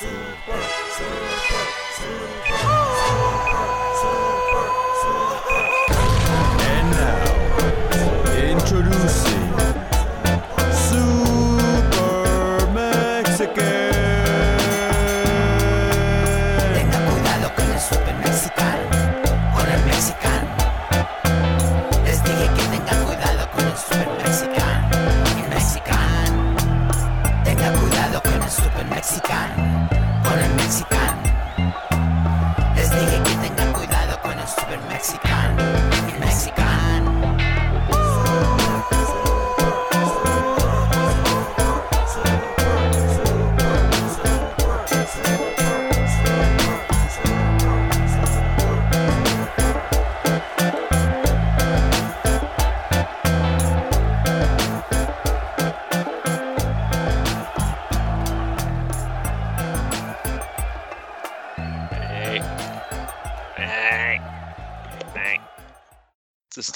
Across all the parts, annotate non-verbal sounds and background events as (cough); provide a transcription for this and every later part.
And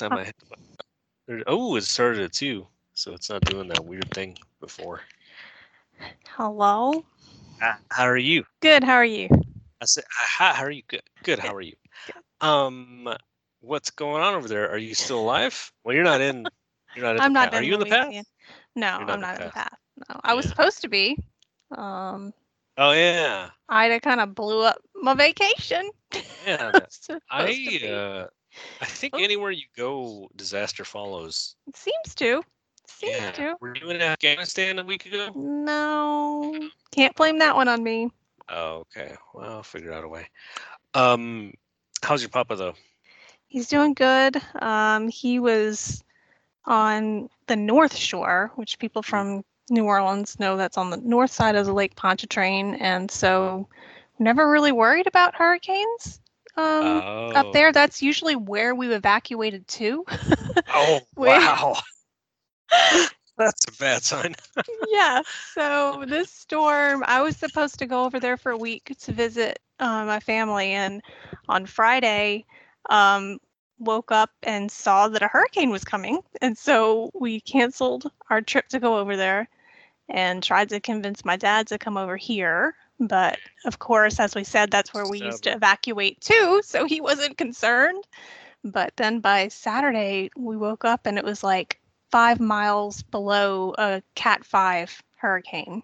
time I hit the button. Oh, it started at two, so it's not doing that weird thing before. Hello. Ah, how are you? Good. How are you? I said, ah, hi, how are you? Good. Good. How are you? Um, what's going on over there? Are you still alive? Well, you're not in. (laughs) You're not in. I'm the not. path. Are you in the path? No, not I'm not in the path. No, I was supposed to be. Um, Oh yeah, Ida kind of blew up my vacation. yeah. (laughs) I that- was supposed to I be. uh, I think Oh. anywhere you go, disaster follows. It seems to. Seems yeah. to. Were you in Afghanistan a week ago? No, can't blame that one on me. Oh, okay. Well, I'll figure out a way. Um, how's your papa though? He's doing good. Um, he was on the North Shore, which people from New Orleans know that's on the north side of the Lake Pontchartrain, and so never really worried about hurricanes. Um, oh. up there, that's usually where we evacuated to. Oh, (laughs) wow. (laughs) That's a bad sign. (laughs) yeah. So this storm, I was supposed to go over there for a week to visit uh, my family, and on Friday, um, woke up and saw that a hurricane was coming, and so we canceled our trip to go over there, and tried to convince my dad to come over here. But of course, as we said, that's where we used to evacuate too, (laughs) so he wasn't concerned. But then by Saturday, we woke up and it was like five miles below a Cat 5 hurricane.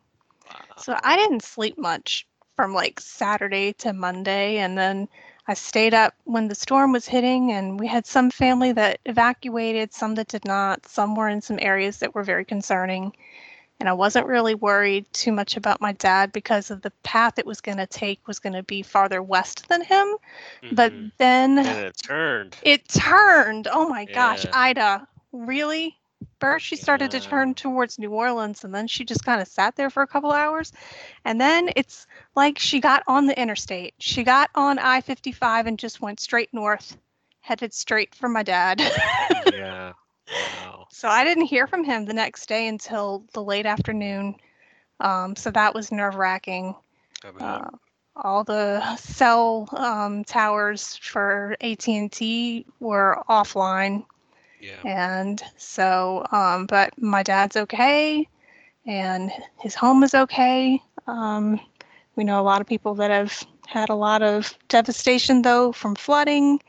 So I didn't sleep much from like Saturday to Monday. And then I stayed up when the storm was hitting, and we had some family that evacuated, some that did not. Some were in some areas that were very concerning. And I wasn't really worried too much about my dad because of the path it was going to take was going to be farther west than him. But Mhm. then and it turned. it turned. Oh my gosh, Ida, really? First, she started to turn towards New Orleans, and then she just kind of sat there for a couple hours. And then it's like she got on the interstate. She got on I 55 and just went straight north, headed straight for my dad. (laughs) yeah. Wow. so I didn't hear from him the next day until the late afternoon. Um, so that was nerve wracking. Uh, all the cell um, towers for AT&T were offline yeah. and so um, but my dad's okay and his home is okay um, we know a lot of people that have had a lot of devastation though from flooding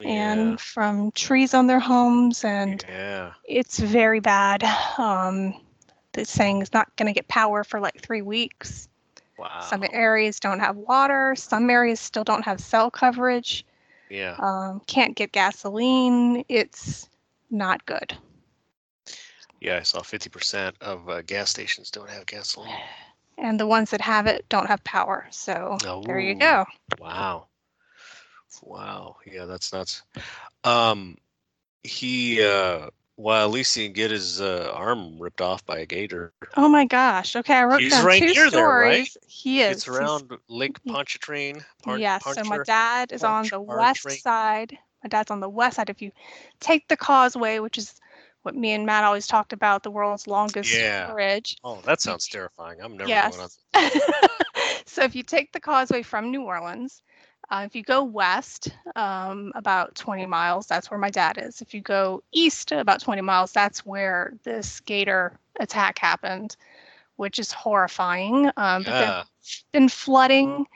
and from trees on their homes and yeah. it's very bad um, they're saying it's not going to get power for like three weeks Wow. some areas don't have water some areas still don't have cell coverage yeah. um, can't get gasoline it's not good Yeah. I saw 50% of uh, gas stations don't have gasoline. and the ones that have it don't have power. So there you Oh. go. Wow. Wow. Yeah, that's nuts. Um, he, uh, well, at least he can get his uh, arm ripped off by a gator. Oh my gosh. Okay, I wrote He's down right two near there, right? stories. He is. It's He's- around Lake Pontchartrain. Pon- yes. So my dad is on the west side. My dad's on the west side. If you take the causeway, which is what me and Matt always talked about, the world's longest Yeah. bridge. Oh, that sounds terrifying. I'm never Yes. going on. (laughs) so if you take the causeway from New Orleans, uh, if you go west um, about 20 miles, that's where my dad is. If you go east about 20 miles, that's where this gator attack happened. which is horrifying. Um, but Yeah. there's been flooding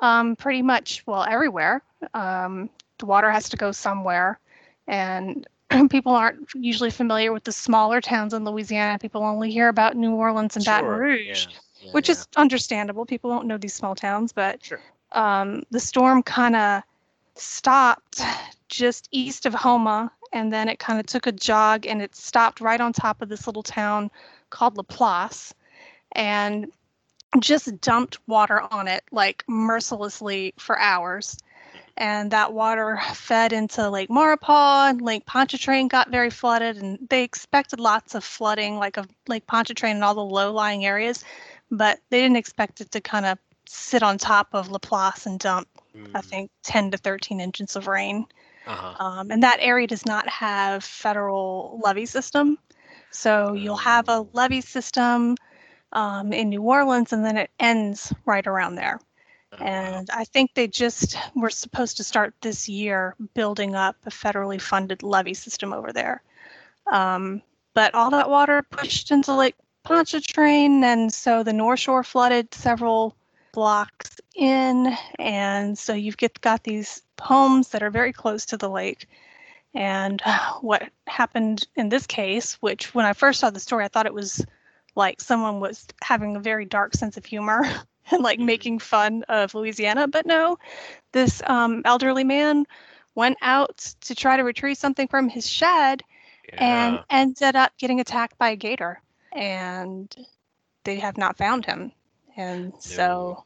um, pretty much, well, everywhere. Um, the water has to go somewhere. And (clears throat) people aren't usually familiar with the smaller towns in Louisiana. People only hear about New Orleans and Baton Rouge, yeah, yeah, which yeah. is understandable. People don't know these small towns, but Sure. Um, the storm kind of stopped just east of Houma, and then it kind of took a jog and it stopped right on top of this little town called Laplace, and just dumped water on it like mercilessly for hours. And that water fed into Lake Maurepas, and Lake Pontchartrain got very flooded, and they expected lots of flooding, like of Lake Pontchartrain and all the low-lying areas, but they didn't expect it to kind of sit on top of Laplace and dump I Mm, think 10 to 13 inches of rain. uh-huh. Um, and that area does not have federal levee system. So you'll have a Oh. levee system um, in New Orleans and then it ends right around there. Oh. And I think they just were supposed to start this year building up a federally funded levee system over there. Um, but all that water pushed into Lake Pontchartrain, and so the North Shore flooded several blocks in, and so you've get, got these homes that are very close to the lake. And (sighs) what happened in this case, which when I first saw the story, I thought it was like someone was having a very dark sense of humor (laughs) and like Mhm. making fun of Louisiana. But no, this um, elderly man went out to try to retrieve something from his shed and Yeah. ended up getting attacked by a gator. And they have not found him. And so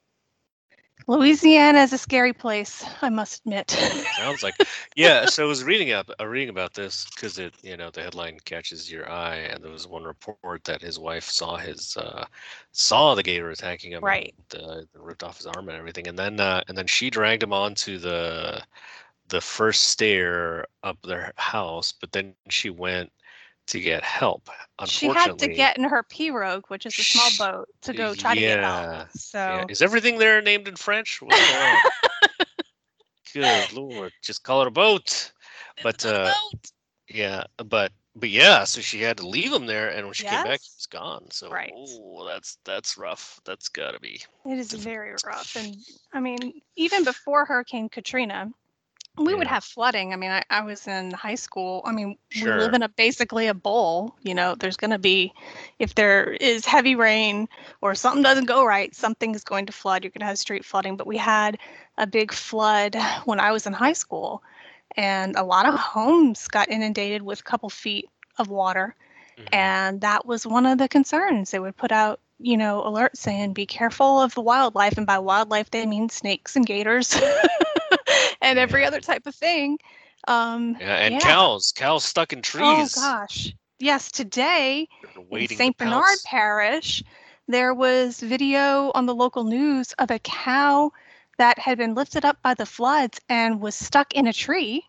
Louisiana is a scary place, I must admit. (laughs) Sounds like yeah. So I was reading up, uh, reading about this because it, you know, the headline catches your eye, and there was one report that his wife saw his, uh, saw the gator attacking him, Right. and, uh, ripped off his arm and everything, and then, uh, and then she dragged him onto the, the first stair up their house, but then she went to get help. she had to get in her pirogue, which is a small boat, to go try to get yeah, help. So yeah. Is everything there named in French? What's going on? (laughs) Good lord, just call it a boat. But uh, yeah, but but yeah, so she had to leave him there, and when she came back, he Yes. was gone. So Right. oh, that's that's rough. That's gotta be. It is very rough. And (sighs) I mean, even before Hurricane Katrina, we would have flooding. I mean, I, I was in high school. I mean, we live in a basically a bowl. You know, there's going to be, if there is heavy rain or something doesn't go right, something is going to flood. You're going to have street flooding. But we had a big flood when I was in high school, and a lot of homes got inundated with a couple feet of water Mhm. and that was one of the concerns they would put out you know alerts saying be careful of the wildlife and by wildlife they mean snakes and gators (laughs) and every other type of thing um yeah, and yeah. cows, cows stuck in trees. oh gosh yes today They're in waiting to st bernard parish there was video on the local news of a cow that had been lifted up by the floods and was stuck in a tree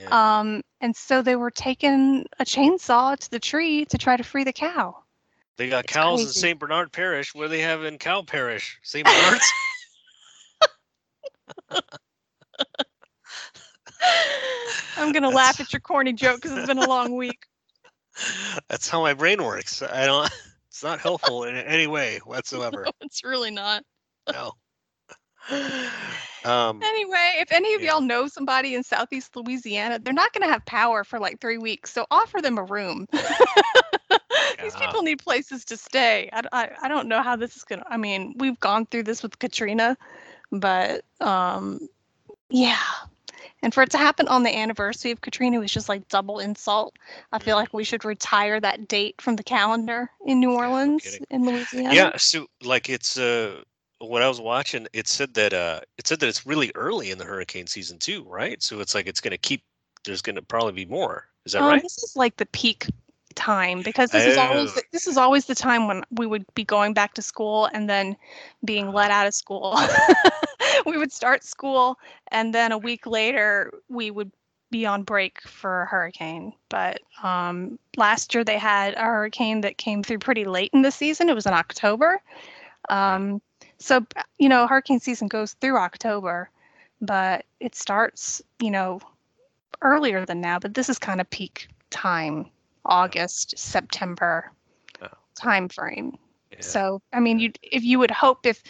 Yeah. um, and so they were taking a chainsaw to the tree to try to free the cow. they got it's cows in. St. Bernard Parish. What do they have in Cow Parish? St. Bernard's. (laughs) I'm gonna That's- laugh at your corny joke because it's been a long week. (laughs) That's how my brain works. I don't. (laughs) It's not helpful in any way whatsoever. (laughs) it's really not. No. Um, Anyway, if any of Yeah. y'all know somebody in Southeast Louisiana, they're not gonna have power for like three weeks, so offer them a room. These people need places to stay. I, I, I don't know how this is gonna. I mean, we've gone through this with Katrina, but um, yeah. And for it to happen on the anniversary of Katrina was just like double insult. I feel Mhm. like we should retire that date from the calendar in New Orleans, in Louisiana. yeah. So like it's uh what I was watching, it said that uh it said that it's really early in the hurricane season too, right? So it's like it's gonna keep. There's gonna probably be more. Is that Um, right? This is like the peak time because this is always Oh. the, this is always the time when we would be going back to school and then being let out of school. (laughs) we would start school and then a week later we would be on break for a hurricane. But um, last year they had a hurricane that came through pretty late in the season. It was in October. Um, so you know, hurricane season goes through October, but it starts you know earlier than now. But this is kind of peak time, August, September Oh. time frame. Yeah. So, I mean, you if you would hope if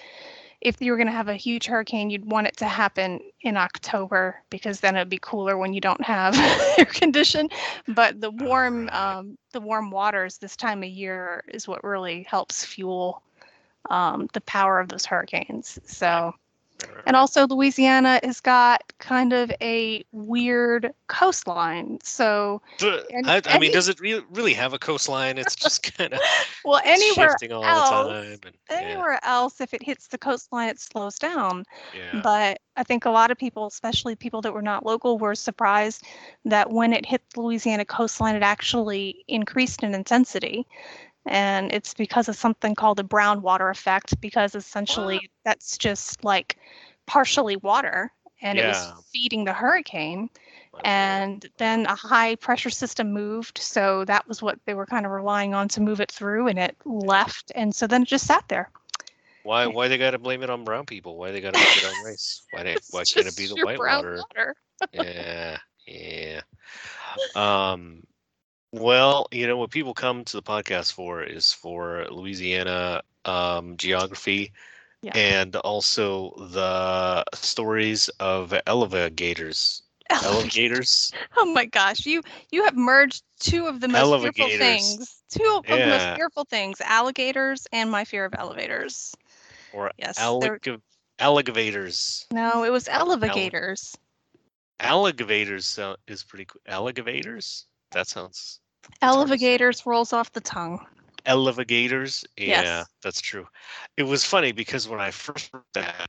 if you were going to have a huge hurricane, you'd want it to happen in October because then it'd be cooler when you don't have (laughs) air condition. But the warm Alright. um, the warm waters this time of year is what really helps fuel um, the power of those hurricanes. So. And also, Louisiana has got kind of a weird coastline. So, and I, I mean, does it re- really have a coastline? It's just (laughs) kind of well, anywhere shifting all else, the time. And, yeah, anywhere else, if it hits the coastline, it slows down. yeah. But I think a lot of people, especially people that were not local, were surprised that when it hit the Louisiana coastline, it actually increased in intensity. And it's because of something called the brown water effect, because essentially that's just like partially water and it was feeding the hurricane. And then a high pressure system moved. So that was what they were kind of relying on to move it through, and it left. And so then it just sat there. why why they got to blame it on brown people? Why they got to make it on race? Why they, (laughs) why can't it be the white water? water. (laughs) yeah, yeah. Um, well, you know what people come to the podcast for is for Louisiana um, geography, Yeah. and also the stories of elevators. Alligators. (laughs) Oh my gosh, you you have merged two of the most fearful things. Two of the most fearful things: alligators and my fear of elevators. or Yes, allig- alligators. No, it was elevators. Alligators sound, is pretty cool. Alligators? That sounds. Elevators rolls off the tongue. Elevators. Yeah, Yes. that's true. It was funny because when I first heard that,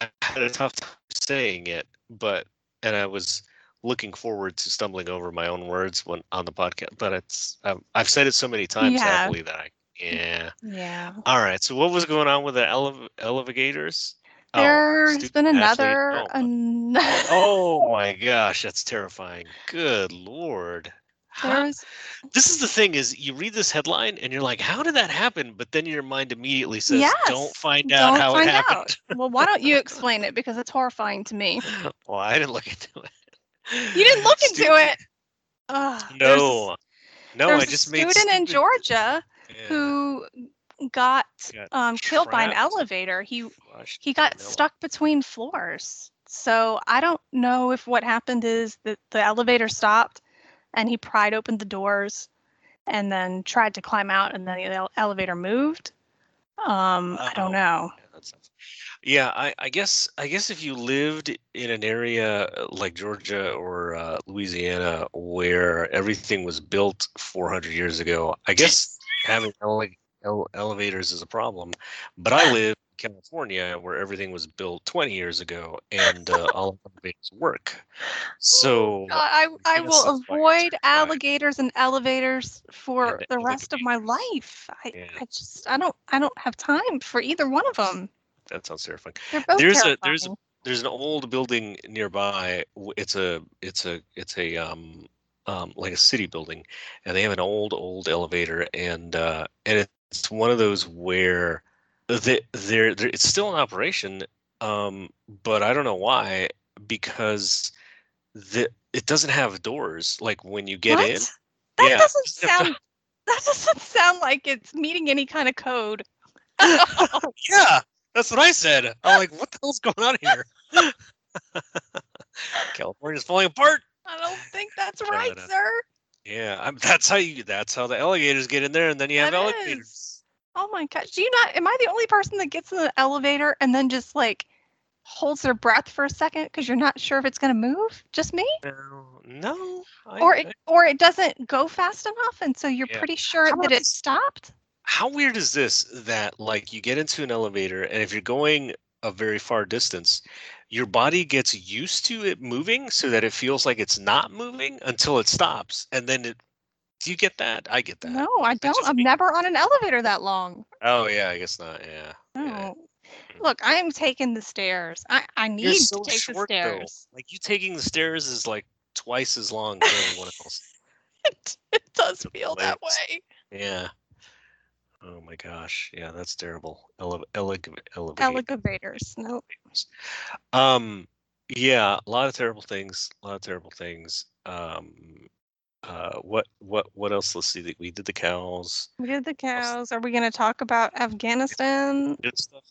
I had a tough time saying it, but and I was looking forward to stumbling over my own words when on the podcast. But it's I've, I've said it so many times have. happily that I yeah. Yeah. All right. So what was going on with the elev- elevators? Oh, There has been another. Oh, an- (laughs) Oh my gosh, that's terrifying. Good lord. This is the thing is you read this headline and you're like, how did that happen? But then your mind immediately says, don't find out don't how find it happened. out. Well, why don't you explain it because it's horrifying to me. (laughs) well, I didn't look into it. You didn't look into it. Ugh, there's- No. No, there's I a just made student in Georgia Yeah, who got Got um, killed by an elevator. He he got stuck between floors. So I don't know if what happened is that the elevator stopped and he pried open the doors and then tried to climb out and then the ele- elevator moved. Um, I Oh. don't know. Yeah, sounds- Yeah, I, I guess I guess if you lived in an area uh, like Georgia or uh, Louisiana where everything was built 400 years ago, I guess (laughs) having ele- ele- elevators is a problem. But I live California where everything was built 20 years ago and uh, all of the elevators work. So God, I, I will why it's avoid alligators and elevators for And the rest of my life. I, Yeah. I just I don't I don't have time for either one of them. that sounds terrifying. They're both There's a- there's a- there's an old building nearby. It's a it's a it's a um um like a city building, and they have an old old elevator, and uh and it's one of those where they they're, it's still in operation, um but I don't know why because the it doesn't have doors like when you get what? in. That Yeah, doesn't doesn't (laughs) sound that doesn't sound like it's meeting any kind of code. (laughs) (laughs) yeah, that's what I said. I'm like, what the hell's going on here? California's falling apart. I don't think that's right, sir. Yeah, I'm, that's how you. That's how the alligators get in there, and then you have That alligators. is. Oh my gosh. Do you not am I the only person that gets in the elevator and then just like holds their breath for a second because you're not sure if it's gonna move? Just me? No, no. I, Or it or it doesn't go fast enough and so you're Yeah. pretty sure How that it stopped? how weird is this? That like you get into an elevator, and if you're going a very far distance, your body gets used to it moving, so that it feels like it's not moving until it stops, and then it. Do you get that? I get that. No, I don't. I'm me? never on an elevator that long. Oh yeah, I guess not. Yeah. No. yeah. Look, I am taking the stairs. I, I need so to take short the though. stairs. Like you taking the stairs is like twice as long as everyone else. (laughs) It, it does feel that way. Yeah. Oh my gosh. Yeah, that's terrible. Ele- eleg- elevate. Elevators. No. Um, yeah, a lot of terrible things. A lot of terrible things. Um, Uh, what what what else? Let's see. that We did the cows. We did the cows. Are we going to talk about Afghanistan? Good stuff.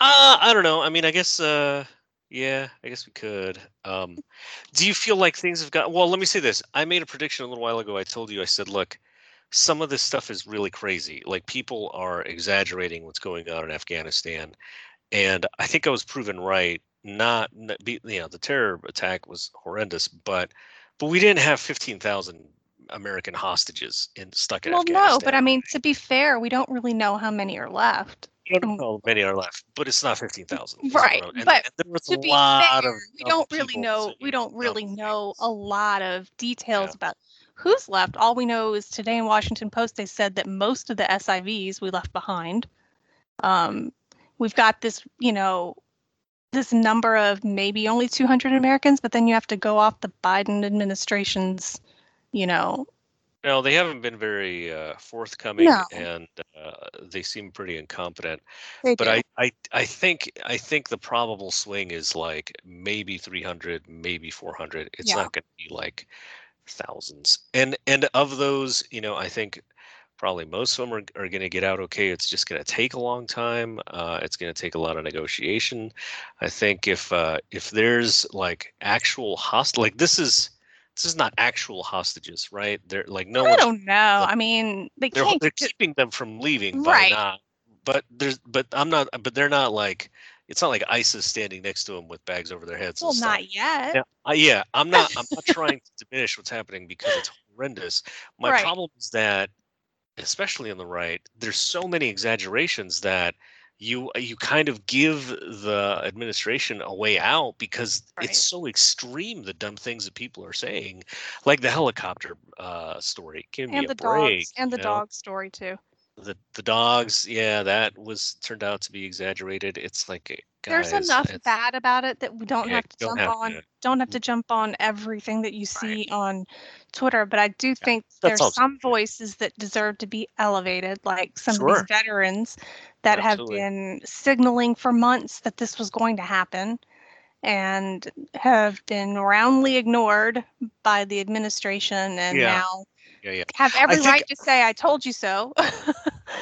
Uh, I don't know. I mean, I guess. Uh, yeah, I guess we could. Um, do you feel like things have got? Well, let me say this. I made a prediction a little while ago. I told you. I said, look, some of this stuff is really crazy. Like people are exaggerating what's going on in Afghanistan, and I think I was proven right. Not, not you know, the terror attack was horrendous, but but we didn't have fifteen thousand American hostages in stuck in Well, Afghanistan. no, but I mean, to be fair, we don't really know how many are left. I don't know how many are left, but it's not fifteen thousand. Right, but there was To a be lot fair, of. we don't really know. We don't really know things. a lot of details Yeah. about who's left. All we know is today in Washington Post they said that most of the SIVs we left behind. Um, we've got this, you know, this number of maybe only 200 Americans, but then you have to go off the Biden administration's, you know, No, they haven't been very uh, forthcoming, No. and uh, they seem pretty incompetent. they But do. I, I, I think, I think the probable swing is like maybe 300, maybe 400. It's Yeah. not going to be like thousands. And and of those, you know, I think probably most of them are, are going to get out okay. It's just going to take a long time. Uh, it's going to take a lot of negotiation. I think if uh, if there's like actual host, like this is this is not actual hostages, right? They're like no I don't know. I mean, they they're can't. they're keeping them from leaving Right. not. But there's but I'm not. But they're not like. It's not like ISIS standing next to them with bags over their heads. well, not yet. Yeah, uh, yeah. I'm not. I'm not (laughs) trying to diminish what's happening because it's horrendous. My Right. problem is that, especially on the right, there's so many exaggerations that you you kind of give the administration a way out because Right. it's so extreme the dumb things that people are saying, like the helicopter uh, story. Give me and a the break. dogs and the know? dog story too. the the dogs yeah that was turned out to be exaggerated it's like There's guys, enough it's- bad about it that we don't Yeah, have to don't jump have on. to- Don't have to mm-hmm. jump on everything that you see on Twitter. But I do think that's there's also- some voices that deserve to be elevated, like some of Sure. these veterans that Absolutely. have been signaling for months that this was going to happen and have been roundly ignored by the administration and Yeah. now yeah yeah have every think- right to say I told you so. (laughs)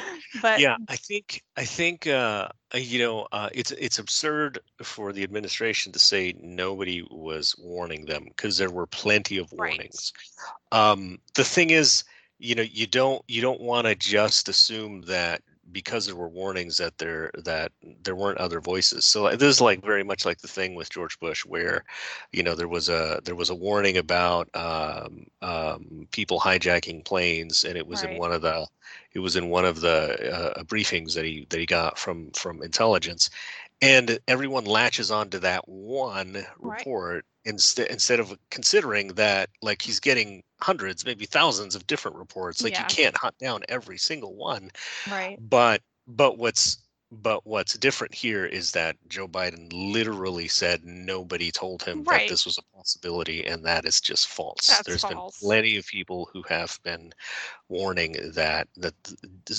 (laughs) but yeah i think i think uh uh, you know uh it's it's absurd for the administration to say nobody was warning them because there were plenty of Right. warnings um the thing is you know you don't you don't want to just assume that because there were warnings that there that there weren't other voices. So this is like very much like the thing with george bush where you know there was a there was a warning about um, um, people hijacking planes and it was in one of the it was in one of the uh, briefings that he that he got from from intelligence and everyone latches onto that one Right. report instead instead of considering that like he's getting hundreds maybe thousands of different reports like Yeah. you can't hunt down every single one right. but but what's but what's different here is that Joe Biden literally said nobody told him Right. that this was a possibility, and that is just false. That's There's false. been plenty of people who have been warning that that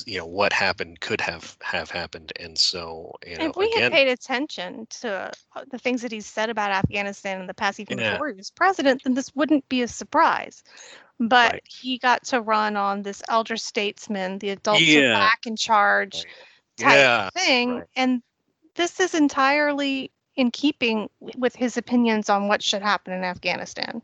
you know what happened could have have happened, and so you know if we again, had paid attention to uh, the things that he's said about Afghanistan in the past, even Yeah. before he was president, then this wouldn't be a surprise. But Right. he got to run on this elder statesman, the adults Yeah. are back in charge Right. Type yeah, thing. right. And this is entirely in keeping with his opinions on what should happen in Afghanistan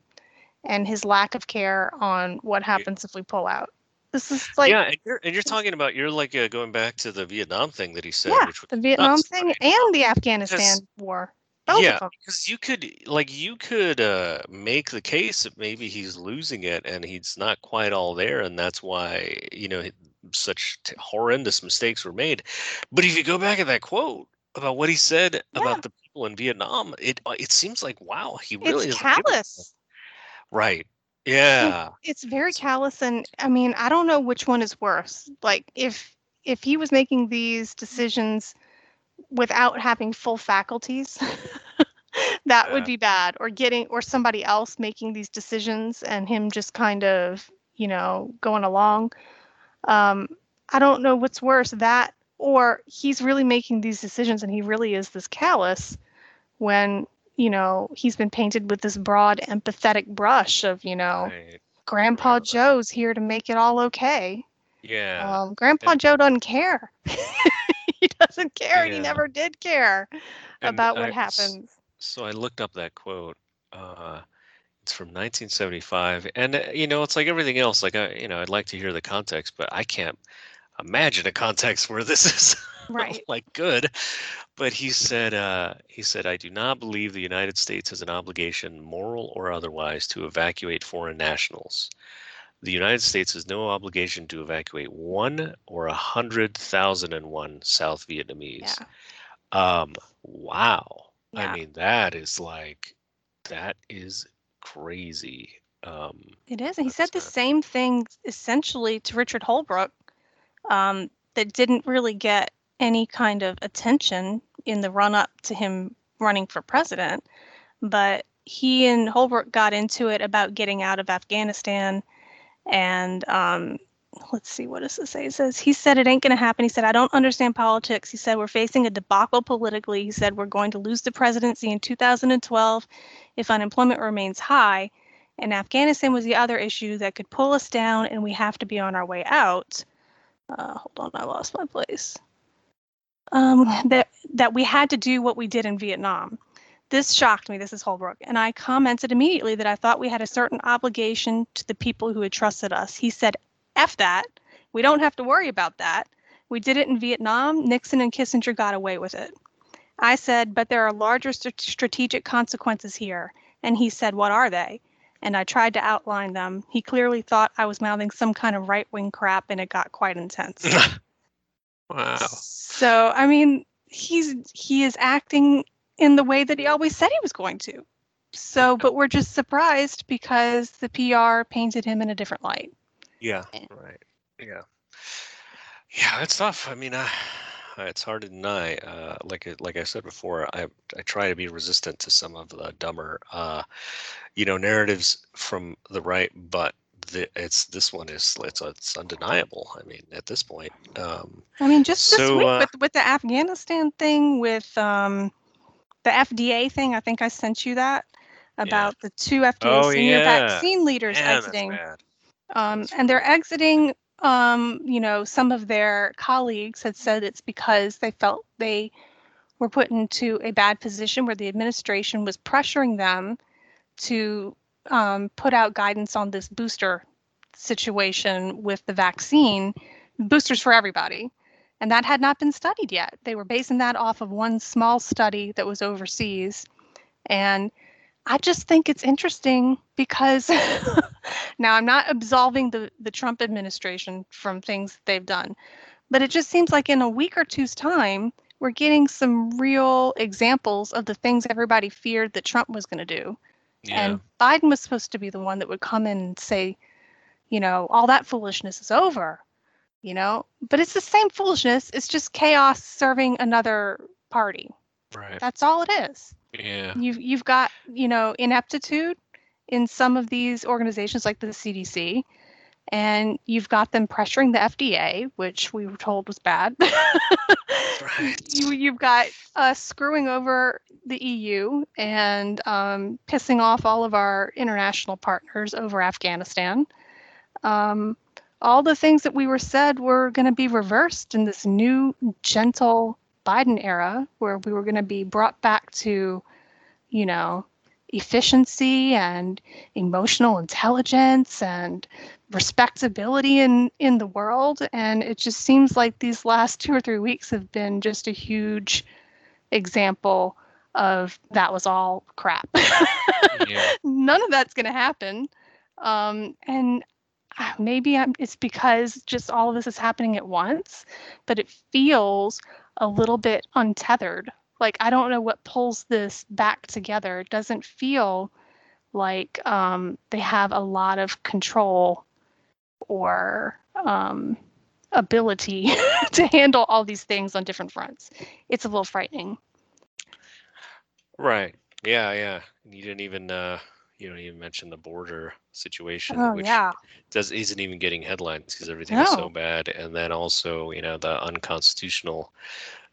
and his lack of care on what happens if we pull out. This is like yeah, and you're and you're talking about you're like uh, going back to the Vietnam thing that he said, yeah, which was the Vietnam thing right? and the Afghanistan war. Both yeah, of them. because you could like you could uh make the case that maybe he's losing it and he's not quite all there, and that's why you know such t- horrendous mistakes were made. But if you go back at that quote about what he said Yeah. about the people in Vietnam, it uh, it seems like wow, he really It's is callous. right? Yeah, It's very callous and I mean, I don't know which one is worse. Like if if he was making these decisions without having full faculties, (laughs) that Yeah. would be bad. Or getting or somebody else making these decisions and him just kind of, you know, going along. Um, I don't know what's worse, that or he's really making these decisions and he really is this callous when, you know, he's been painted with this broad empathetic brush of, you know, right. Grandpa Right. Joe's here to make it all okay. Yeah. Um, Grandpa and- Joe doesn't care. (laughs) he doesn't care, and he never did care And about what I- s- happens. So I looked up that quote. Uh, it's from 1975, and uh, you know, it's like everything else. Like I, you know, I'd like to hear the context, but I can't imagine a context (laughs) where this is Right. like good. But he said, uh, he said, I do not believe the United States has an obligation, moral or otherwise, to evacuate foreign nationals. The United States has no obligation to evacuate one or a hundred thousand and one South Vietnamese. Yeah. Um, wow. Yeah. I mean, that is like, that is crazy. Um, It is. And he said the uh, same thing essentially to Richard Holbrooke um, that didn't really get any kind of attention in the run up to him running for president. But he and Holbrooke got into it about getting out of Afghanistan. And um, let's see, what does this say? It says, he said it ain't going to happen. He said, I don't understand politics. He said, we're facing a debacle politically. He said, we're going to lose the presidency in 2012 if unemployment remains high. And Afghanistan was the other issue that could pull us down, and we have to be on our way out. Uh, hold on, I lost my place. Um, that that we had to do what we did in Vietnam. This shocked me. This is Holbrooke, and I commented immediately that I thought we had a certain obligation to the people who had trusted us. He said, "F that. We don't have to worry about that. We did it in Vietnam. Nixon and Kissinger got away with it." I said, "But there are larger st- strategic consequences here." And he said, "What are they?" and I tried to outline them. He clearly thought I was mouthing some kind of right wing crap, and it got quite intense. (laughs) wow. So, I mean, he's he is acting in the way that he always said he was going to. So, but we're just surprised because the PR painted him in a different light. Yeah. Yeah. Right. Yeah. Yeah, it's tough. I mean, uh, it's hard to deny. Uh, like I- like I said before, I I try to be resistant to some of the dumber, uh, you know, narratives from the right, but the, it's this one is it's it's undeniable. I mean, at this point, um, I mean, just this So, week uh, with with the Afghanistan thing, with um, the FDA thing. I think I sent you that about the two FDA Oh, senior yeah. vaccine leaders man, exiting. um, and they're exiting. Um, you know, some of their colleagues had said it's because they felt they were put into a bad position where the administration was pressuring them to um, put out guidance on this booster situation with the vaccine, boosters for everybody. And that had not been studied yet. They were basing that off of one small study that was overseas. And I just think it's interesting because (laughs) now I'm not absolving the, the Trump administration from things that they've done, but it just seems like in a week or two's time, we're getting some real examples of the things everybody feared that Trump was going to do. Yeah. And Biden was supposed to be the one that would come in and say, you know, all that foolishness is over, you know, but it's the same foolishness. It's just chaos serving another party. Right. That's all it is. Yeah. You've you've got you know ineptitude in some of these organizations like the CDC, and you've got them pressuring the FDA, which we were told was bad. Right. (laughs) You you've got us screwing over the EU and um, pissing off all of our international partners over Afghanistan. Um, all the things that we were said were going to be reversed in this new gentle Biden era, where we were going to be brought back to, you know, efficiency and emotional intelligence and respectability in in the world. And it just seems like these last two or three weeks have been just a huge example of that was all crap. (laughs) Yeah. none of that's going to happen. Um, and uh, maybe I'm, it's because just all of this is happening at once but it feels a little bit untethered like i don't know what pulls this back together it doesn't feel like um, they have a lot of control or um, ability (laughs) to handle all these things on different fronts it's a little frightening Right. Yeah, yeah. You didn't even uh you don't even mention the border situation, oh which yeah does isn't even getting headlines because everything is so bad. And then also, you know, the unconstitutional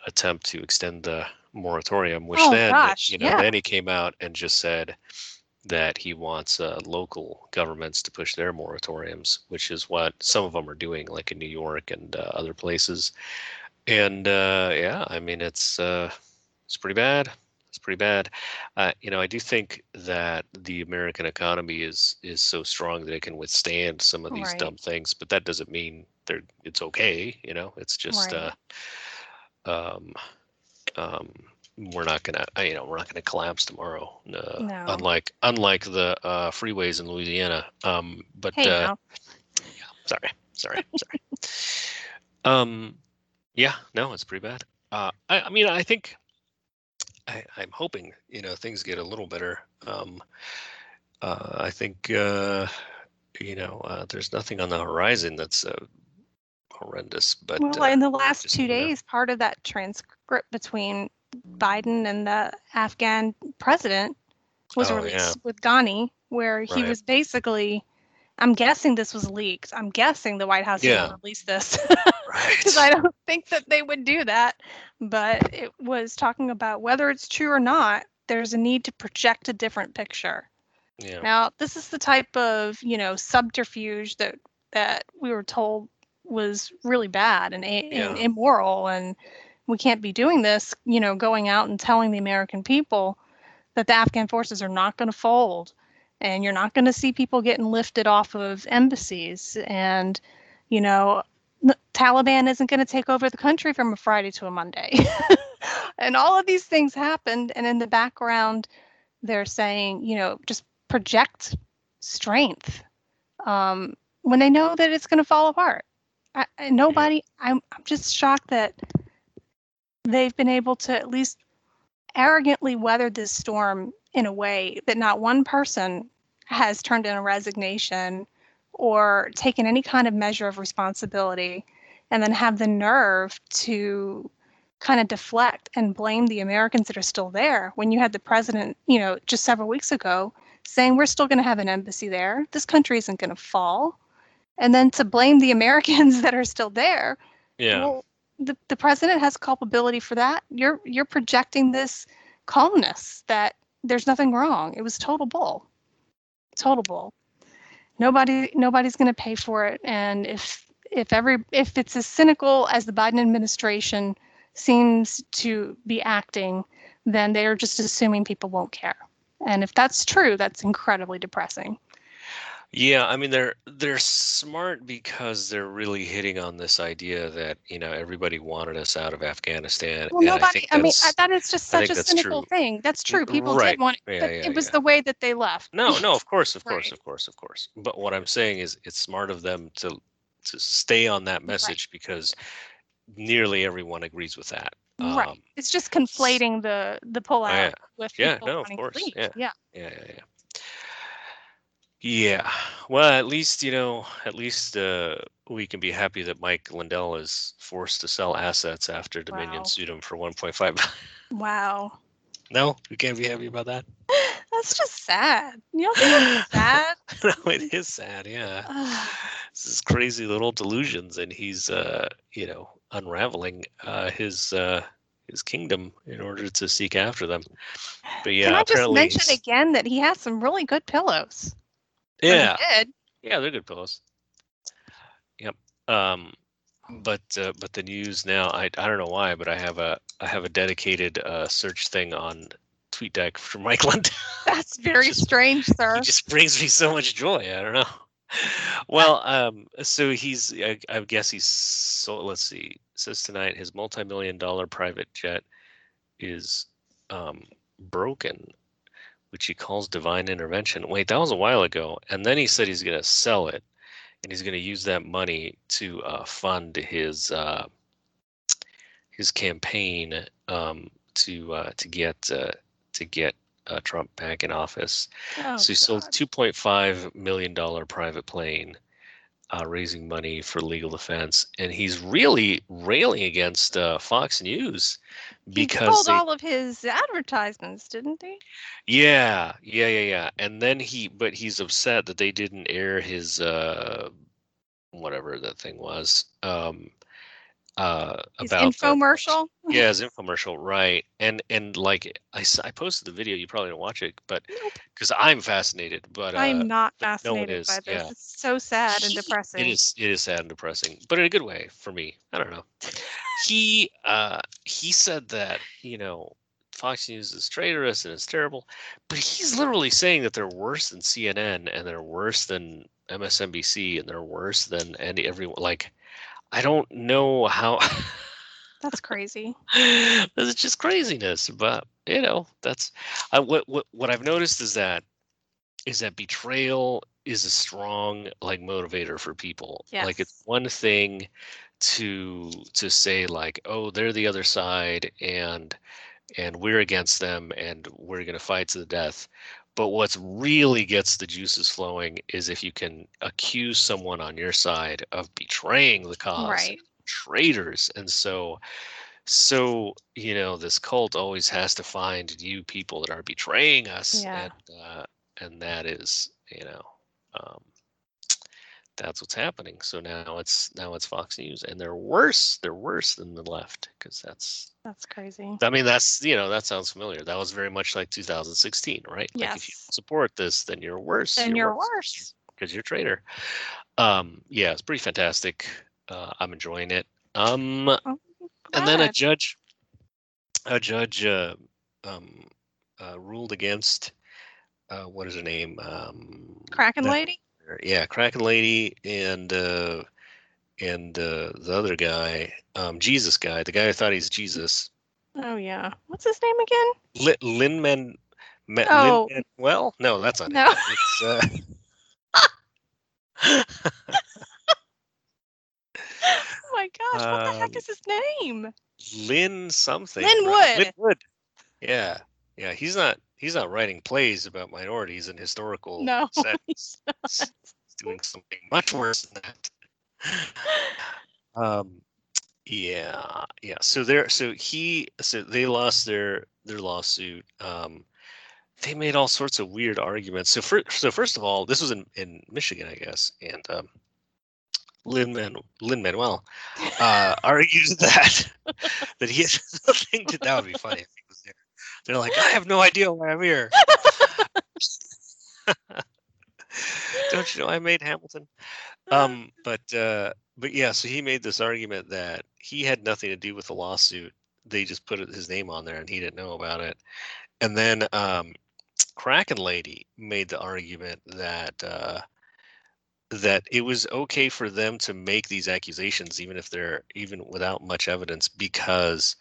attempt to extend the moratorium, which Oh, then, gosh, you know, yeah. then he came out and just said, that he wants uh, local governments to push their moratoriums, which is what some of them are doing, like in New York and uh, other places. And uh, yeah, I mean it's uh, it's pretty bad. It's pretty bad. Uh, you know, I do think that the American economy is is so strong that it can withstand some of these Right. dumb things, but that doesn't mean they're it's okay. You know, it's just Right. uh, um, um, we're not gonna uh, you know we're not gonna collapse tomorrow. Uh, No. Unlike unlike the uh, freeways in Louisiana. Um, but Hey, uh, now. sorry, sorry, sorry. Um, yeah, no, it's pretty bad. Uh, I, I mean, I think I, I'm hoping you know things get a little better. Um, uh, I think uh, you know uh, there's nothing on the horizon that's uh, horrendous. But Well, uh, in the last just, two you know. days, part of that transcript between Biden and the Afghan president was Oh, released yeah. with Ghani, where he Right. was basically, I'm guessing this was leaked. I'm guessing the White House Yeah. didn't release (laughs) (laughs) this right, because I don't think that they would do that. But it was talking about whether it's true or not, there's a need to project a different picture. yeah, Now, this is the type of, you know, subterfuge that that we were told was really bad and, a- and immoral and we can't be doing this, you know, going out and telling the American people that the Afghan forces are not going to fold and you're not going to see people getting lifted off of embassies and you know, Taliban isn't going to take over the country from a Friday to a Monday. (laughs) and all of these things happened and in the background they're saying, you know, just project strength um, when they know that it's going to fall apart. I, I, nobody, I'm, I'm just shocked that they've been able to at least arrogantly weather this storm in a way that not one person has turned in a resignation or taken any kind of measure of responsibility and then have the nerve to kind of deflect and blame the Americans that are still there when you had the president, you know, just several weeks ago saying we're still going to have an embassy there. This country isn't going to fall. And then to blame the Americans (laughs) that are still there. yeah, Well, the, the president has culpability for that. You're you're projecting this calmness that there's nothing wrong. It was total bull. Total bull. Nobody nobody's going to pay for it and if if every if it's as cynical as the Biden administration seems to be acting, then they're just assuming people won't care. And if that's true, that's incredibly depressing. Yeah, I mean they're they're smart because they're really hitting on this idea that you know everybody wanted us out of Afghanistan. Well, I, nobody. think I, mean, I, that is just such a cynical true. thing. That's true. People right. did want, Yeah, but yeah, it was yeah. the way that they left. no, no, of course, of course, Right. of course, of course. But what I'm saying is, it's smart of them to to stay on that message because nearly everyone agrees with that. right. Um, It's just conflating the the pullout yeah. with Yeah, no, of course, yeah. yeah. Yeah, yeah, yeah. Yeah. Well, at least, you know, at least uh, we can be happy that Mike Lindell is forced to sell assets after Dominion Wow. sued him for 1.5. Wow. (laughs) no, we can't be happy about that. (laughs) That's just sad. You don't think that's (laughs) sad? no, it is sad. Yeah. (sighs) This is crazy little delusions, and he's, uh, you know, unraveling uh, his uh, his kingdom in order to seek after them. But yeah, Can I just mention again that he has some really good pillows? Yeah. Yeah, they're good pillows. Yep. Um, but uh, but the news now, I I don't know why, but I have a I have a dedicated uh, search thing on TweetDeck for Mike Lindell. (laughs) That's very Just- strange, (laughs) sir. he just brings me so much joy. I don't know. Well, um, so he's I, I guess he's so let's see. Says tonight his multi-million dollar private jet is um broken, which he calls divine intervention. Wait, that was a while ago. And then he said he's gonna sell it and he's gonna use that money to uh, fund his uh his campaign um to uh to get uh to get uh, Trump back in office. Oh, So he sold God. two point five million dollar private plane, uh, raising money for legal defense, and he's really railing against uh, Fox News because he pulled they, all of his advertisements, didn't he? yeah, yeah, yeah, yeah, and then he, but he's upset that they didn't air his uh, whatever that thing was. Um, uh, His about the- infomercial. yeah, (laughs) his infomercial, right? And and like I, I posted the video. You probably don't watch it, but because I'm fascinated, but uh, I'm not no fascinated is, by this. yeah. It's so sad and depressing. It is it is sad and depressing, but in a good way for me. I don't know. (laughs) He uh he said that, you know, Fox News is traitorous and it's terrible, but he's literally saying that they're worse than CNN and they're worse than MSNBC and they're worse than any everyone like I don't know how That's (laughs) crazy. it's just craziness, but you know, that's I, what what what I've noticed is that is that betrayal is a strong like motivator for people. Like it's one thing to to say like, oh, they're the other side and and we're against them and we're going to fight to the death. But what's really gets the juices flowing is if you can accuse someone on your side of betraying the cause Right. traitors and so so you know this cult always has to find you people that are betraying us Yeah. and uh, and that is you know um, that's what's happening so now it's now it's fox news and they're worse they're worse than the left because that's That's crazy. i mean that's you know that sounds familiar that was very much like 2016 right like if you support this then you're worse Then you're worse. because you're a traitor. Um, yeah, it's pretty fantastic. Uh, I'm enjoying it. Um, Oh, and then a judge, a judge, uh, um, uh, ruled against. Uh, what is her name? Um, Kraken that- lady. Yeah, Kraken Lady and uh, and uh, the other guy, um, Jesus guy, the guy who thought he's Jesus, Oh yeah. What's his name again? Lin Lin Man. Ma- Oh. Lin well, no, that's not No. it. It's, uh, Oh (laughs) my gosh, what the heck Um, is his name? Lynn something. Right? Wood. Lin Wood. Yeah, yeah. He's not. He's not writing plays about minorities and historical No, (laughs) settings. he's. He's doing something much worse than that. Um. Yeah. Yeah. So there. So he. So they lost their their lawsuit. Um. They made all sorts of weird arguments. So for, so first of all, this was in in Michigan, I guess, and um. Lin Man Lin Manuel uh, (laughs) argued (laughs) that that he had nothing to. That would be funny if he was there. They're like, I have no idea why I'm here. (laughs) Don't you know I made Hamilton? Um, but uh, but yeah, so he made this argument that he had nothing to do with the lawsuit. They just put his name on there, and he didn't know about it. And then um, Kraken Lady made the argument that uh, that it was okay for them to make these accusations, even if they're even without much evidence, because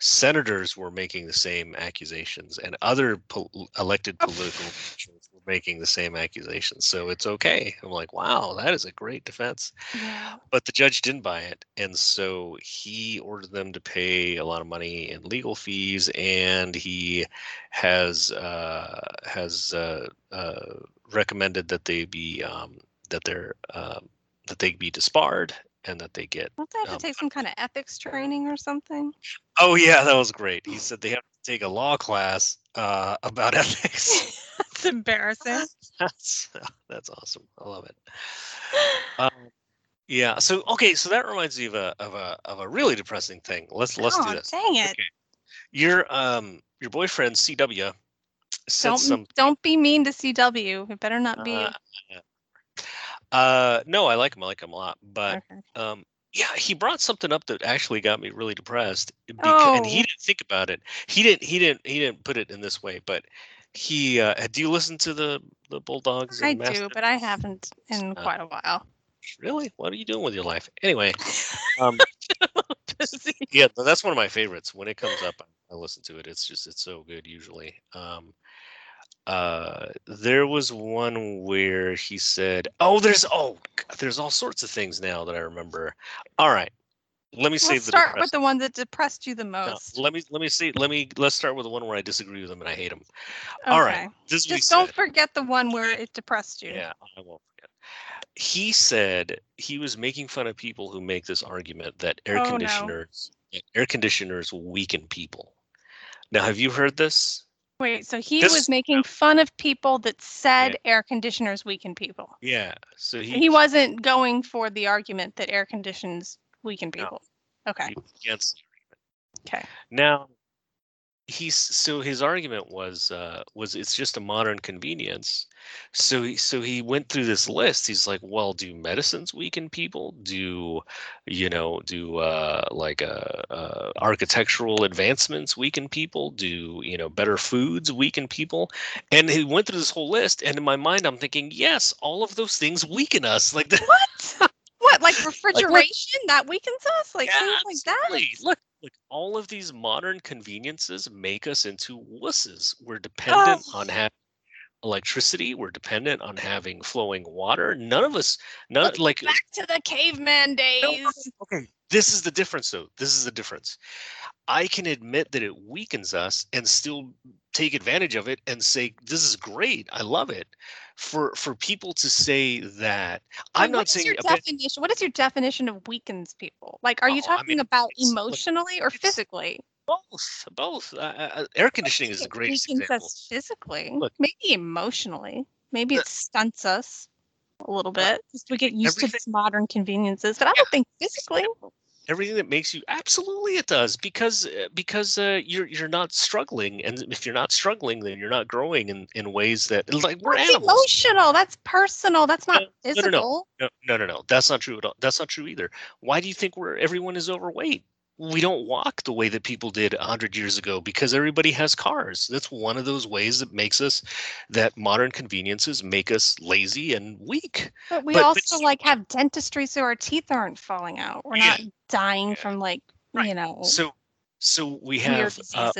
senators were making the same accusations and other pol- elected Oh. political officials were making the same accusations. So it's okay. I'm like, wow, that is a great defense. Yeah. But the judge didn't buy it. And so he ordered them to pay a lot of money in legal fees. And he has uh, has uh, uh, recommended that they be um, that they're um, that they be disbarred and that they get Don't they have to Um, take some kind of ethics training or something? Oh yeah, that was great. He said they have to take a law class uh, about (laughs) ethics. (laughs) That's embarrassing. (laughs) that's that's awesome. I love it. Um, yeah. So okay, so that reminds me of a of a of a really depressing thing. Let's let's oh, do this. Dang it. Okay. Your um your boyfriend CW said Don't some. don't be mean to CW. It better not be. Uh, uh, no, I like him. I like him a lot. But okay. um, yeah, he brought something up that actually got me really depressed. Because, And he Oh. didn't think about it. He didn't. He didn't. He didn't put it in this way. But he. Uh, do you listen to the the Bulldogs? I and do, but I haven't in Uh, quite a while. Really? What are you doing with your life? Anyway, (laughs) um, yeah, that's one of my favorites. When it comes up, I listen to it. It's just it's so good usually. Um, uh, there was one where he said, "Oh, there's oh, there's all sorts of things now that I remember." All right, let me save the start with the one that depressed you the no, most. let me let me see. Let me let's start with the one where I disagree with him and I hate him. All right, this is what he Just don't said. forget the one where it depressed you. Yeah, I won't forget. He said he was making fun of people who make this argument that air Oh, conditioners that air conditioners weaken people. Now, have you heard this? Wait, so he This- was making fun of people that said air conditioners weaken people. Yeah. So he, He wasn't going for the argument that air conditions weaken No. people. Okay. Was against Okay. Now, he's so his argument was uh, was it's just a modern convenience. So he so he went through this list. He's like, well, do medicines weaken people? Do you know? Do uh, like uh, uh, architectural advancements weaken people? Do you know better foods weaken people? And he went through this whole list. And in my mind, I'm thinking, yes, all of those things weaken us. (laughs) Like the, What? what? Like (laughs) refrigeration that weakens us? Like Yeah, things like that? Look, look, all of these modern conveniences make us into wusses. We're oh. dependent Oh. on having electricity. We're dependent on having flowing water. None of us, Let's like Back to the caveman days. okay. This is the difference, though. This is the difference. I can admit that it weakens us and still take advantage of it and say this is great. I love it. For for people to say that, I'm Like, not saying your definition. What is your definition of weakens people? Like, are you Oh, I talking mean, about emotionally or physically? both. Both. Uh, uh, air conditioning is the It greatest weakens example. us physically. Look. Maybe emotionally. Maybe The- it stunts us a little Uh, bit. Just we get used to modern conveniences, but I don't think physically. Everything that makes you absolutely it does because uh, because uh, you're you're not struggling and if you're not struggling then you're not growing in in ways that like we're That's animals emotional. That's personal. That's not No, no, no, physical. no no no no that's not true at all that's not true either why do you think we're everyone is overweight we don't walk the way that people did 100 years ago because everybody has cars that's one of those ways that makes us that modern conveniences make us lazy and weak But we But- also like have dentistry so our teeth aren't falling out. We're Yeah. not dying Yeah. from like, Right. you know, so so we weird have uh,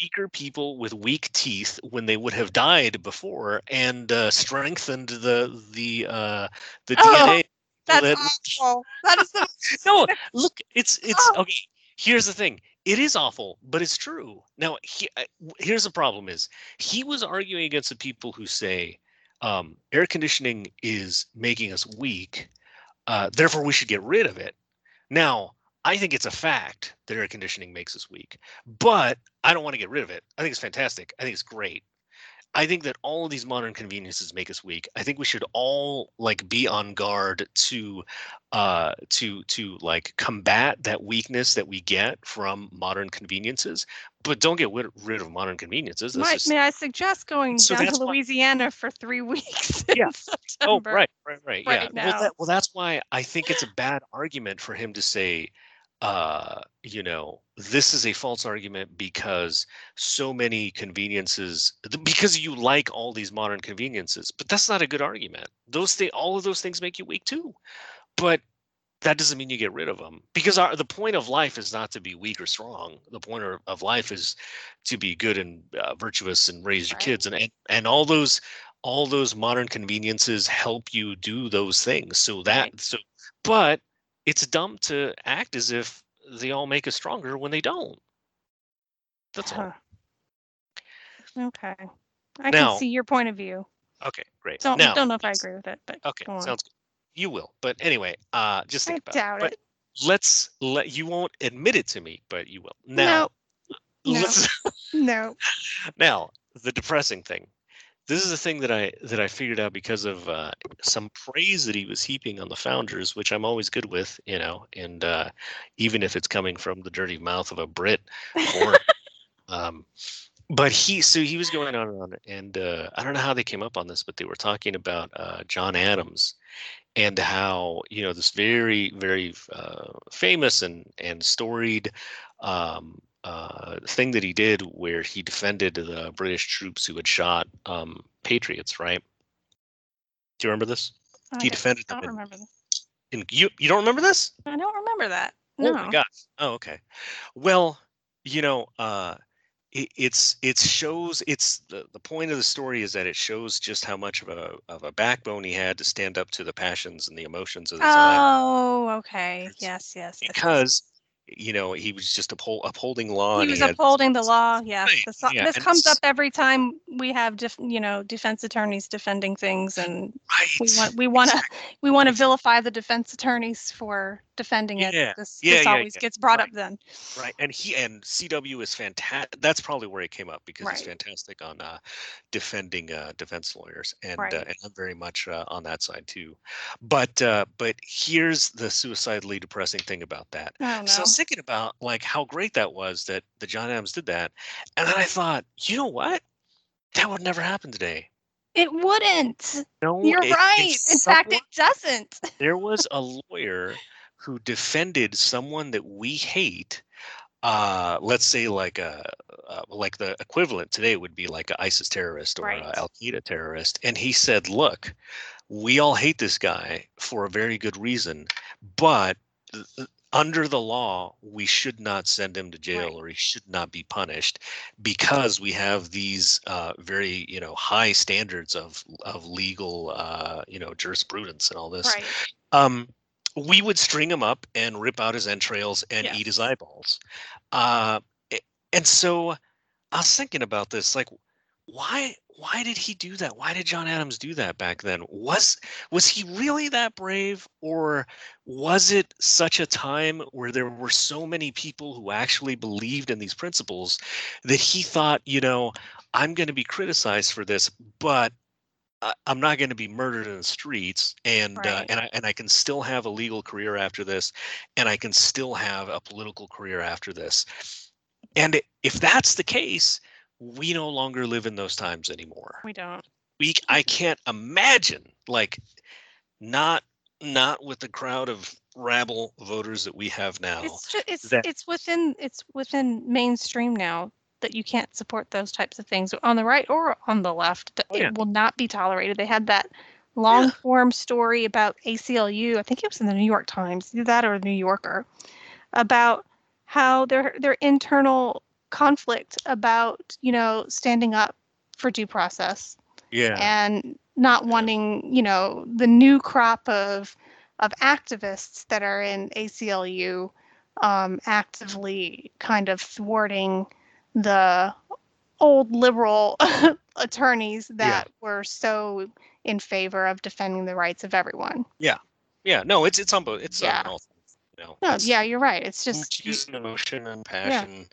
weaker people with weak teeth when they would have died before and uh, strengthened the the uh, the Oh, DNA. That's that- awful. That is the (laughs) no, look, it's it's Oh. okay. Here's the thing. It is awful, but it's true. Now, he, here's the problem: is he was arguing against the people who say um, air conditioning is making us weak, uh, therefore we should get rid of it. Now, I think it's a fact that air conditioning makes us weak, but I don't want to get rid of it. I think it's fantastic. I think it's great. I think that all of these modern conveniences make us weak. I think we should all like be on guard to uh to to like combat that weakness that we get from modern conveniences but don't get rid, rid of modern conveniences Might, just may I suggest going So down to that's why- Louisiana for three (laughs) weeks Yeah. oh September? right right right yeah well, that, well that's why i think it's a bad argument for him to say uh you know this is a false argument because so many conveniences because you like all these modern conveniences but that's not a good argument those things all of those things make you weak too but that doesn't mean you get rid of them because our, the point of life is not to be weak or strong the point of, of life is to be good and uh, virtuous and raise your Right. kids and, and and all those all those modern conveniences help you do those things so that Right. so but it's dumb to act as if they all make us stronger when they don't that's all Huh. Okay. I Now- can see your point of view. okay great Don't now don't know if I agree with it, but okay sounds good you will but anyway uh just I think about doubt it it. let's let you won't admit it to me but you will now No. (laughs) let's No. (laughs) Now, the depressing thing. This is a thing that I that I figured out because of uh, some praise that he was heaping on the founders, which I'm always good with, you know, and uh, even if it's coming from the dirty mouth of a Brit, or, (laughs) um, but he so he was going on and on, and uh, I don't know how they came up on this, but they were talking about uh, John Adams and how you know this very very uh, famous and and storied um, uh, thing that he did where he defended the British troops who had shot um, patriots, right? Do you remember this? I He don't- defended I them. don't in- remember. this. in- you you don't remember this? I don't remember that. No. Oh my gosh. Oh, okay. Well, you know, uh, it, it's it shows it's the, the point of the story is that it shows just how much of a of a backbone he had to stand up to the passions and the emotions of the time Oh, okay. It's yes, yes. because you know he was just uphold, upholding law. he was had- upholding the law. Yes, Right, this, uh, yeah, this comes up every time we have, def, you know, defense attorneys defending things, and Right. we want we want to exactly. we want to vilify the defense attorneys for defending it. Yeah, This, yeah, this yeah, always yeah, gets brought right. up then. right and he and cw is fantastic that's probably where he came up because he's fantastic on uh defending uh defense lawyers and Right. uh, and i'm very much uh, on that side too but uh but here's the suicidally depressing thing about that don't so i was thinking about like how great that was that the john adams did that and then i thought you know what that would never happen today It wouldn't. no You're it- right. In fact, it doesn't. there was (laughs) a lawyer who defended someone that we hate uh let's say like a uh, like the equivalent today would be like an isis terrorist or Right. al qaeda terrorist and he said look we all hate this guy for a very good reason but th- under the law we should not send him to jail Right. or he should not be punished because we have these uh, very you know high standards of of legal uh, you know jurisprudence and all this Right. um, we would string him up and rip out his entrails and eat his eyeballs. Uh, and so I was thinking about this, like, why why did he do that? Why did John Adams do that back then? Was was he really that brave, or was it such a time where there were so many people who actually believed in these principles that he thought, you know, I'm going to be criticized for this, but I- I'm not going to be murdered in the streets, and uh, and I and I can still have a legal career after this, and I can still have a political career after this. And if that's the case, we no longer live in those times anymore. We don't. We I can't imagine like not not with the crowd of rabble voters that we have now. It's just it's that- it's within it's within mainstream now that you can't support those types of things on the right or on the left. that Oh, it will not be tolerated. They had that long form story about ACLU. I think it was in the New York Times, either that or the New Yorker, about how their their internal conflict about you know standing up for due process yeah. and not wanting, you know, the new crop of of activists that are in ACLU um, actively kind of thwarting the old liberal (laughs) attorneys that were so in favor of defending the rights of everyone. yeah. Yeah. No, it's it's on both. It's Yeah. on all. You know, No, it's- yeah, you're right. It's just using emotion and passion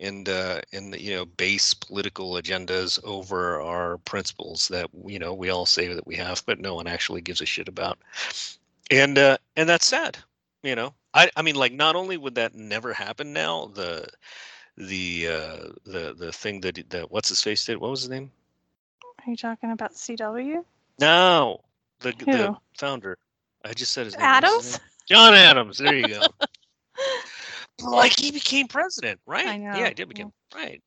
and uh and you know base political agendas over our principles that you know we all say that we have but no one actually gives a shit about and uh and that's sad you know i i mean like not only would that never happen now the the uh the the thing that that what's his face did what was his name are you talking about CW? no the the founder i just said his name was his Adams? name? john adams there you go (laughs) like he became president, right? Yeah, he did become right.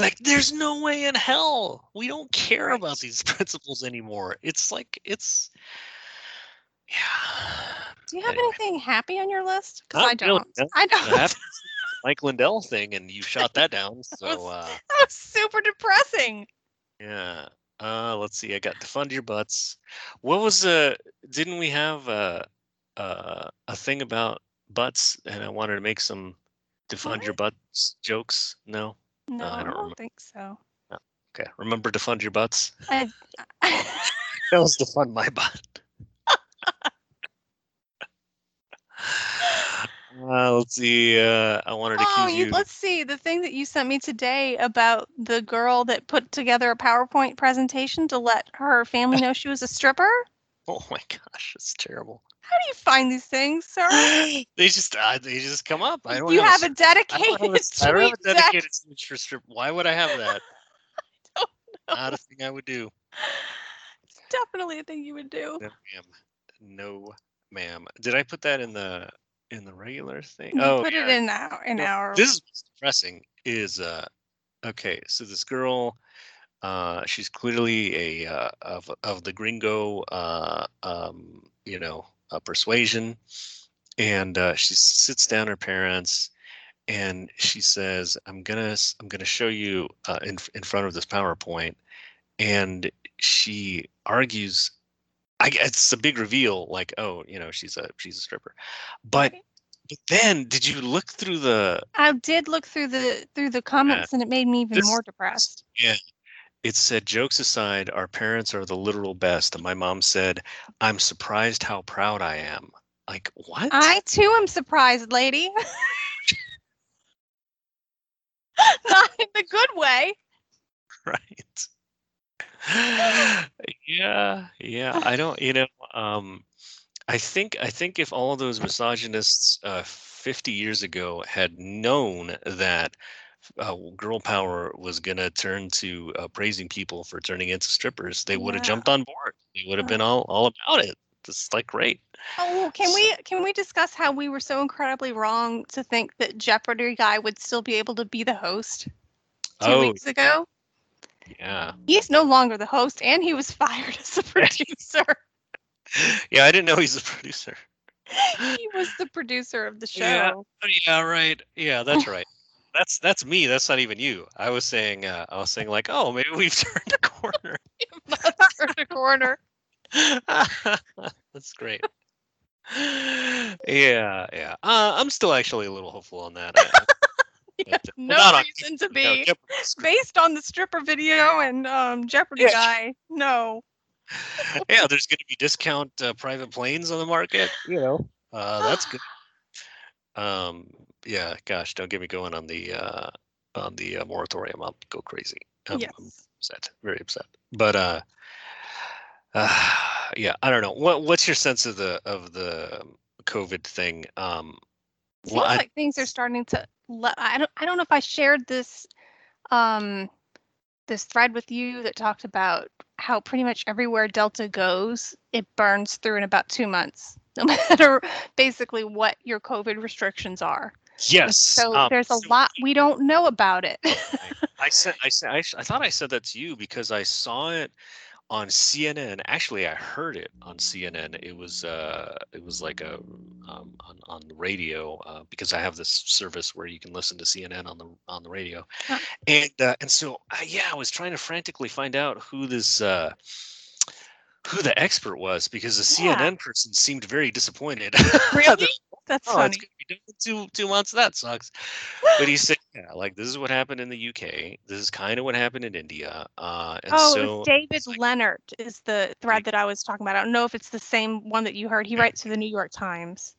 Like, there's no way in hell we don't care Right. about these (laughs) principles anymore. It's like it's, yeah. Do you have Anyway. anything happy on your list? Because I don't. no. I I don't. (laughs) Mike Lindell thing, and you shot that down. (laughs) So, uh, That was super depressing. yeah. Uh, let's see. I got to fund your butts. What was uh? Didn't we have uh, uh, a thing about butts? And I wanted to make some defund your butts jokes. No. No, I I don't don't, think so. Okay. Remember to fund your butts. I, (laughs) (laughs) That was to fund my butt. Uh, let's see. Uh, I wanted to oh, you, you. let's see. The thing that you sent me today about the girl that put together a PowerPoint presentation to let her family know she was a stripper. (laughs) Oh my gosh, it's terrible. How do you find these things, sir? (gasps) they just uh, they just come up. I don't you have have, a a, I don't dedicated have a, I don't have a dedicated image for strip. Why would I have that? (laughs) don't Not a thing I would do. It's definitely a thing you would do. No, ma'am. No, ma'am. Did I put that in the in the regular thing? You oh, put yeah. it in our in No, our. This is depressing. Is uh, okay. So this girl, uh, she's clearly a uh, of of the gringo, uh, um, you know, uh, persuasion, and uh, she sits down her parents, and she says, "I'm gonna I'm gonna show you uh, in in front of this PowerPoint," and she argues. I, it's a big reveal, like, oh, you know, she's a she's a stripper, but but then, did you look through the? I did look through the through the comments, and it made me even This- more depressed. Yeah. It said, jokes aside, our parents are the literal best. And my mom said, I'm surprised how proud I am. Like what? I too am surprised, lady. (laughs) (laughs) Not in the good way. right. Yeah, yeah. I don't. You know. Um, I think. I think if all those misogynists uh, 50 years ago had known that uh, girl power was gonna turn to uh, praising people for turning into strippers, they would have Yeah. jumped on board. They would have been all all about it. It's like great. Oh, can we can we discuss how we were so incredibly wrong to think that Jeopardy guy would still be able to be the host two oh weeks ago? Yeah, He's no longer the host, and he was fired as a (laughs) producer. yeah. I didn't know he's a producer. he was the producer of the (laughs) show. Yeah. Yeah, right. Yeah, that's (laughs) right. That's that's me. That's not even you. I was saying. Uh, I was saying like, oh, maybe we've turned a corner. Turned a corner. that's great. Yeah, yeah. Uh, I'm still actually a little hopeful on that. I- I- Yeah, but, uh, (laughs) (laughs) no not on reason to be. Jeopardy's great. Based on the stripper video and um, Jeopardy Yeah. guy, no. (laughs) yeah, there's going to be discount uh, private planes on the market. You know, uh, that's good. Um, yeah, gosh, don't get me going on the uh, on the uh, moratorium. I'll go crazy. I'm, yes. I'm upset, very upset. But uh, uh, (sighs) yeah, I don't know. What what's your sense of the of the COVID thing? Um, Seems well, I- like things are starting to. Le- I don't. I don't know if I shared this, um, this thread with you that talked about how pretty much everywhere Delta goes, it burns through in about two months, (laughs) no matter basically what your COVID restrictions are. yes. So um, there's a so lot we don't know about it. I said I said I, I thought I said that to you because I saw it on CNN. Actually, I heard it on CNN. It was uh it was like a um, on on the radio uh, because I have this service where you can listen to CNN on the on the radio, Huh. and uh, and so uh, yeah, I was trying to frantically find out who this. Uh, who the expert was because the Yeah. CNN person seemed very disappointed. (laughs) really? That's oh, funny. It's gonna be done two two months. That sucks. But he said, yeah, like this is what happened in the UK. This is kind of what happened in India. Uh, and Oh, so David like- Leonhardt is the thread that I was talking about. I don't know if it's the same one that you heard. He writes for the New York Times.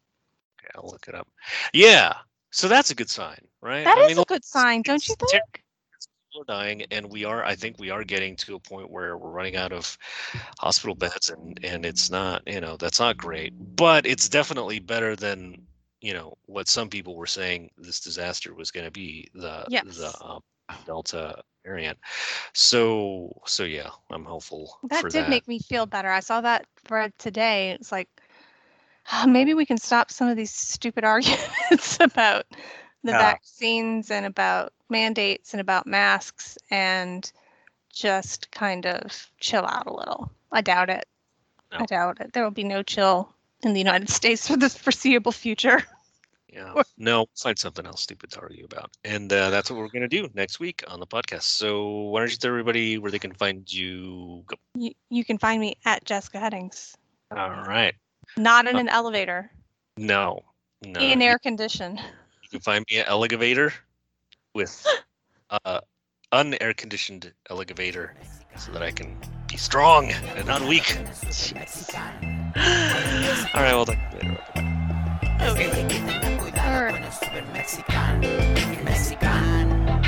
okay, I'll look it up. Yeah, so that's a good sign, right? That I is mean, a good sign, don't you think? people are dying, and we are. I think we are getting to a point where we're running out of hospital beds, and and it's not. You know, that's not great, but it's definitely better than you know what some people were saying this disaster was going to be the Yes. the um, delta variant so so yeah i'm hopeful That for did that make me feel better. I saw that thread today. It's like "Ah, maybe we can stop some of these stupid (laughs) arguments about the Yeah. vaccines and about mandates and about masks and just kind of chill out a little. I doubt it. No. I doubt it. There will be no chill in the United States for the foreseeable future. Yeah. No find something else stupid to argue about and uh, that's what we're going to do next week on the podcast. So why don't you tell everybody where they can find you? Go. You, you can find me at Jessica Headings, all right. Not in Uh, an elevator, no no. In air condition. you can find me at elevator with (laughs) uh unair conditioned elevator so that i can be strong and not weak. (gasps) All right well talk later. Dije super mexicano. Mexicano.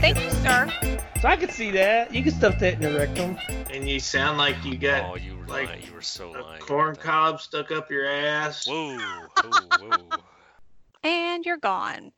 Thank you, sir. So I could see that. You can stuff that in the rectum. And you sound like you got oh you were like lying you were so a lying corn cob stuck up your ass. whoa (laughs) whoa whoa And you're gone.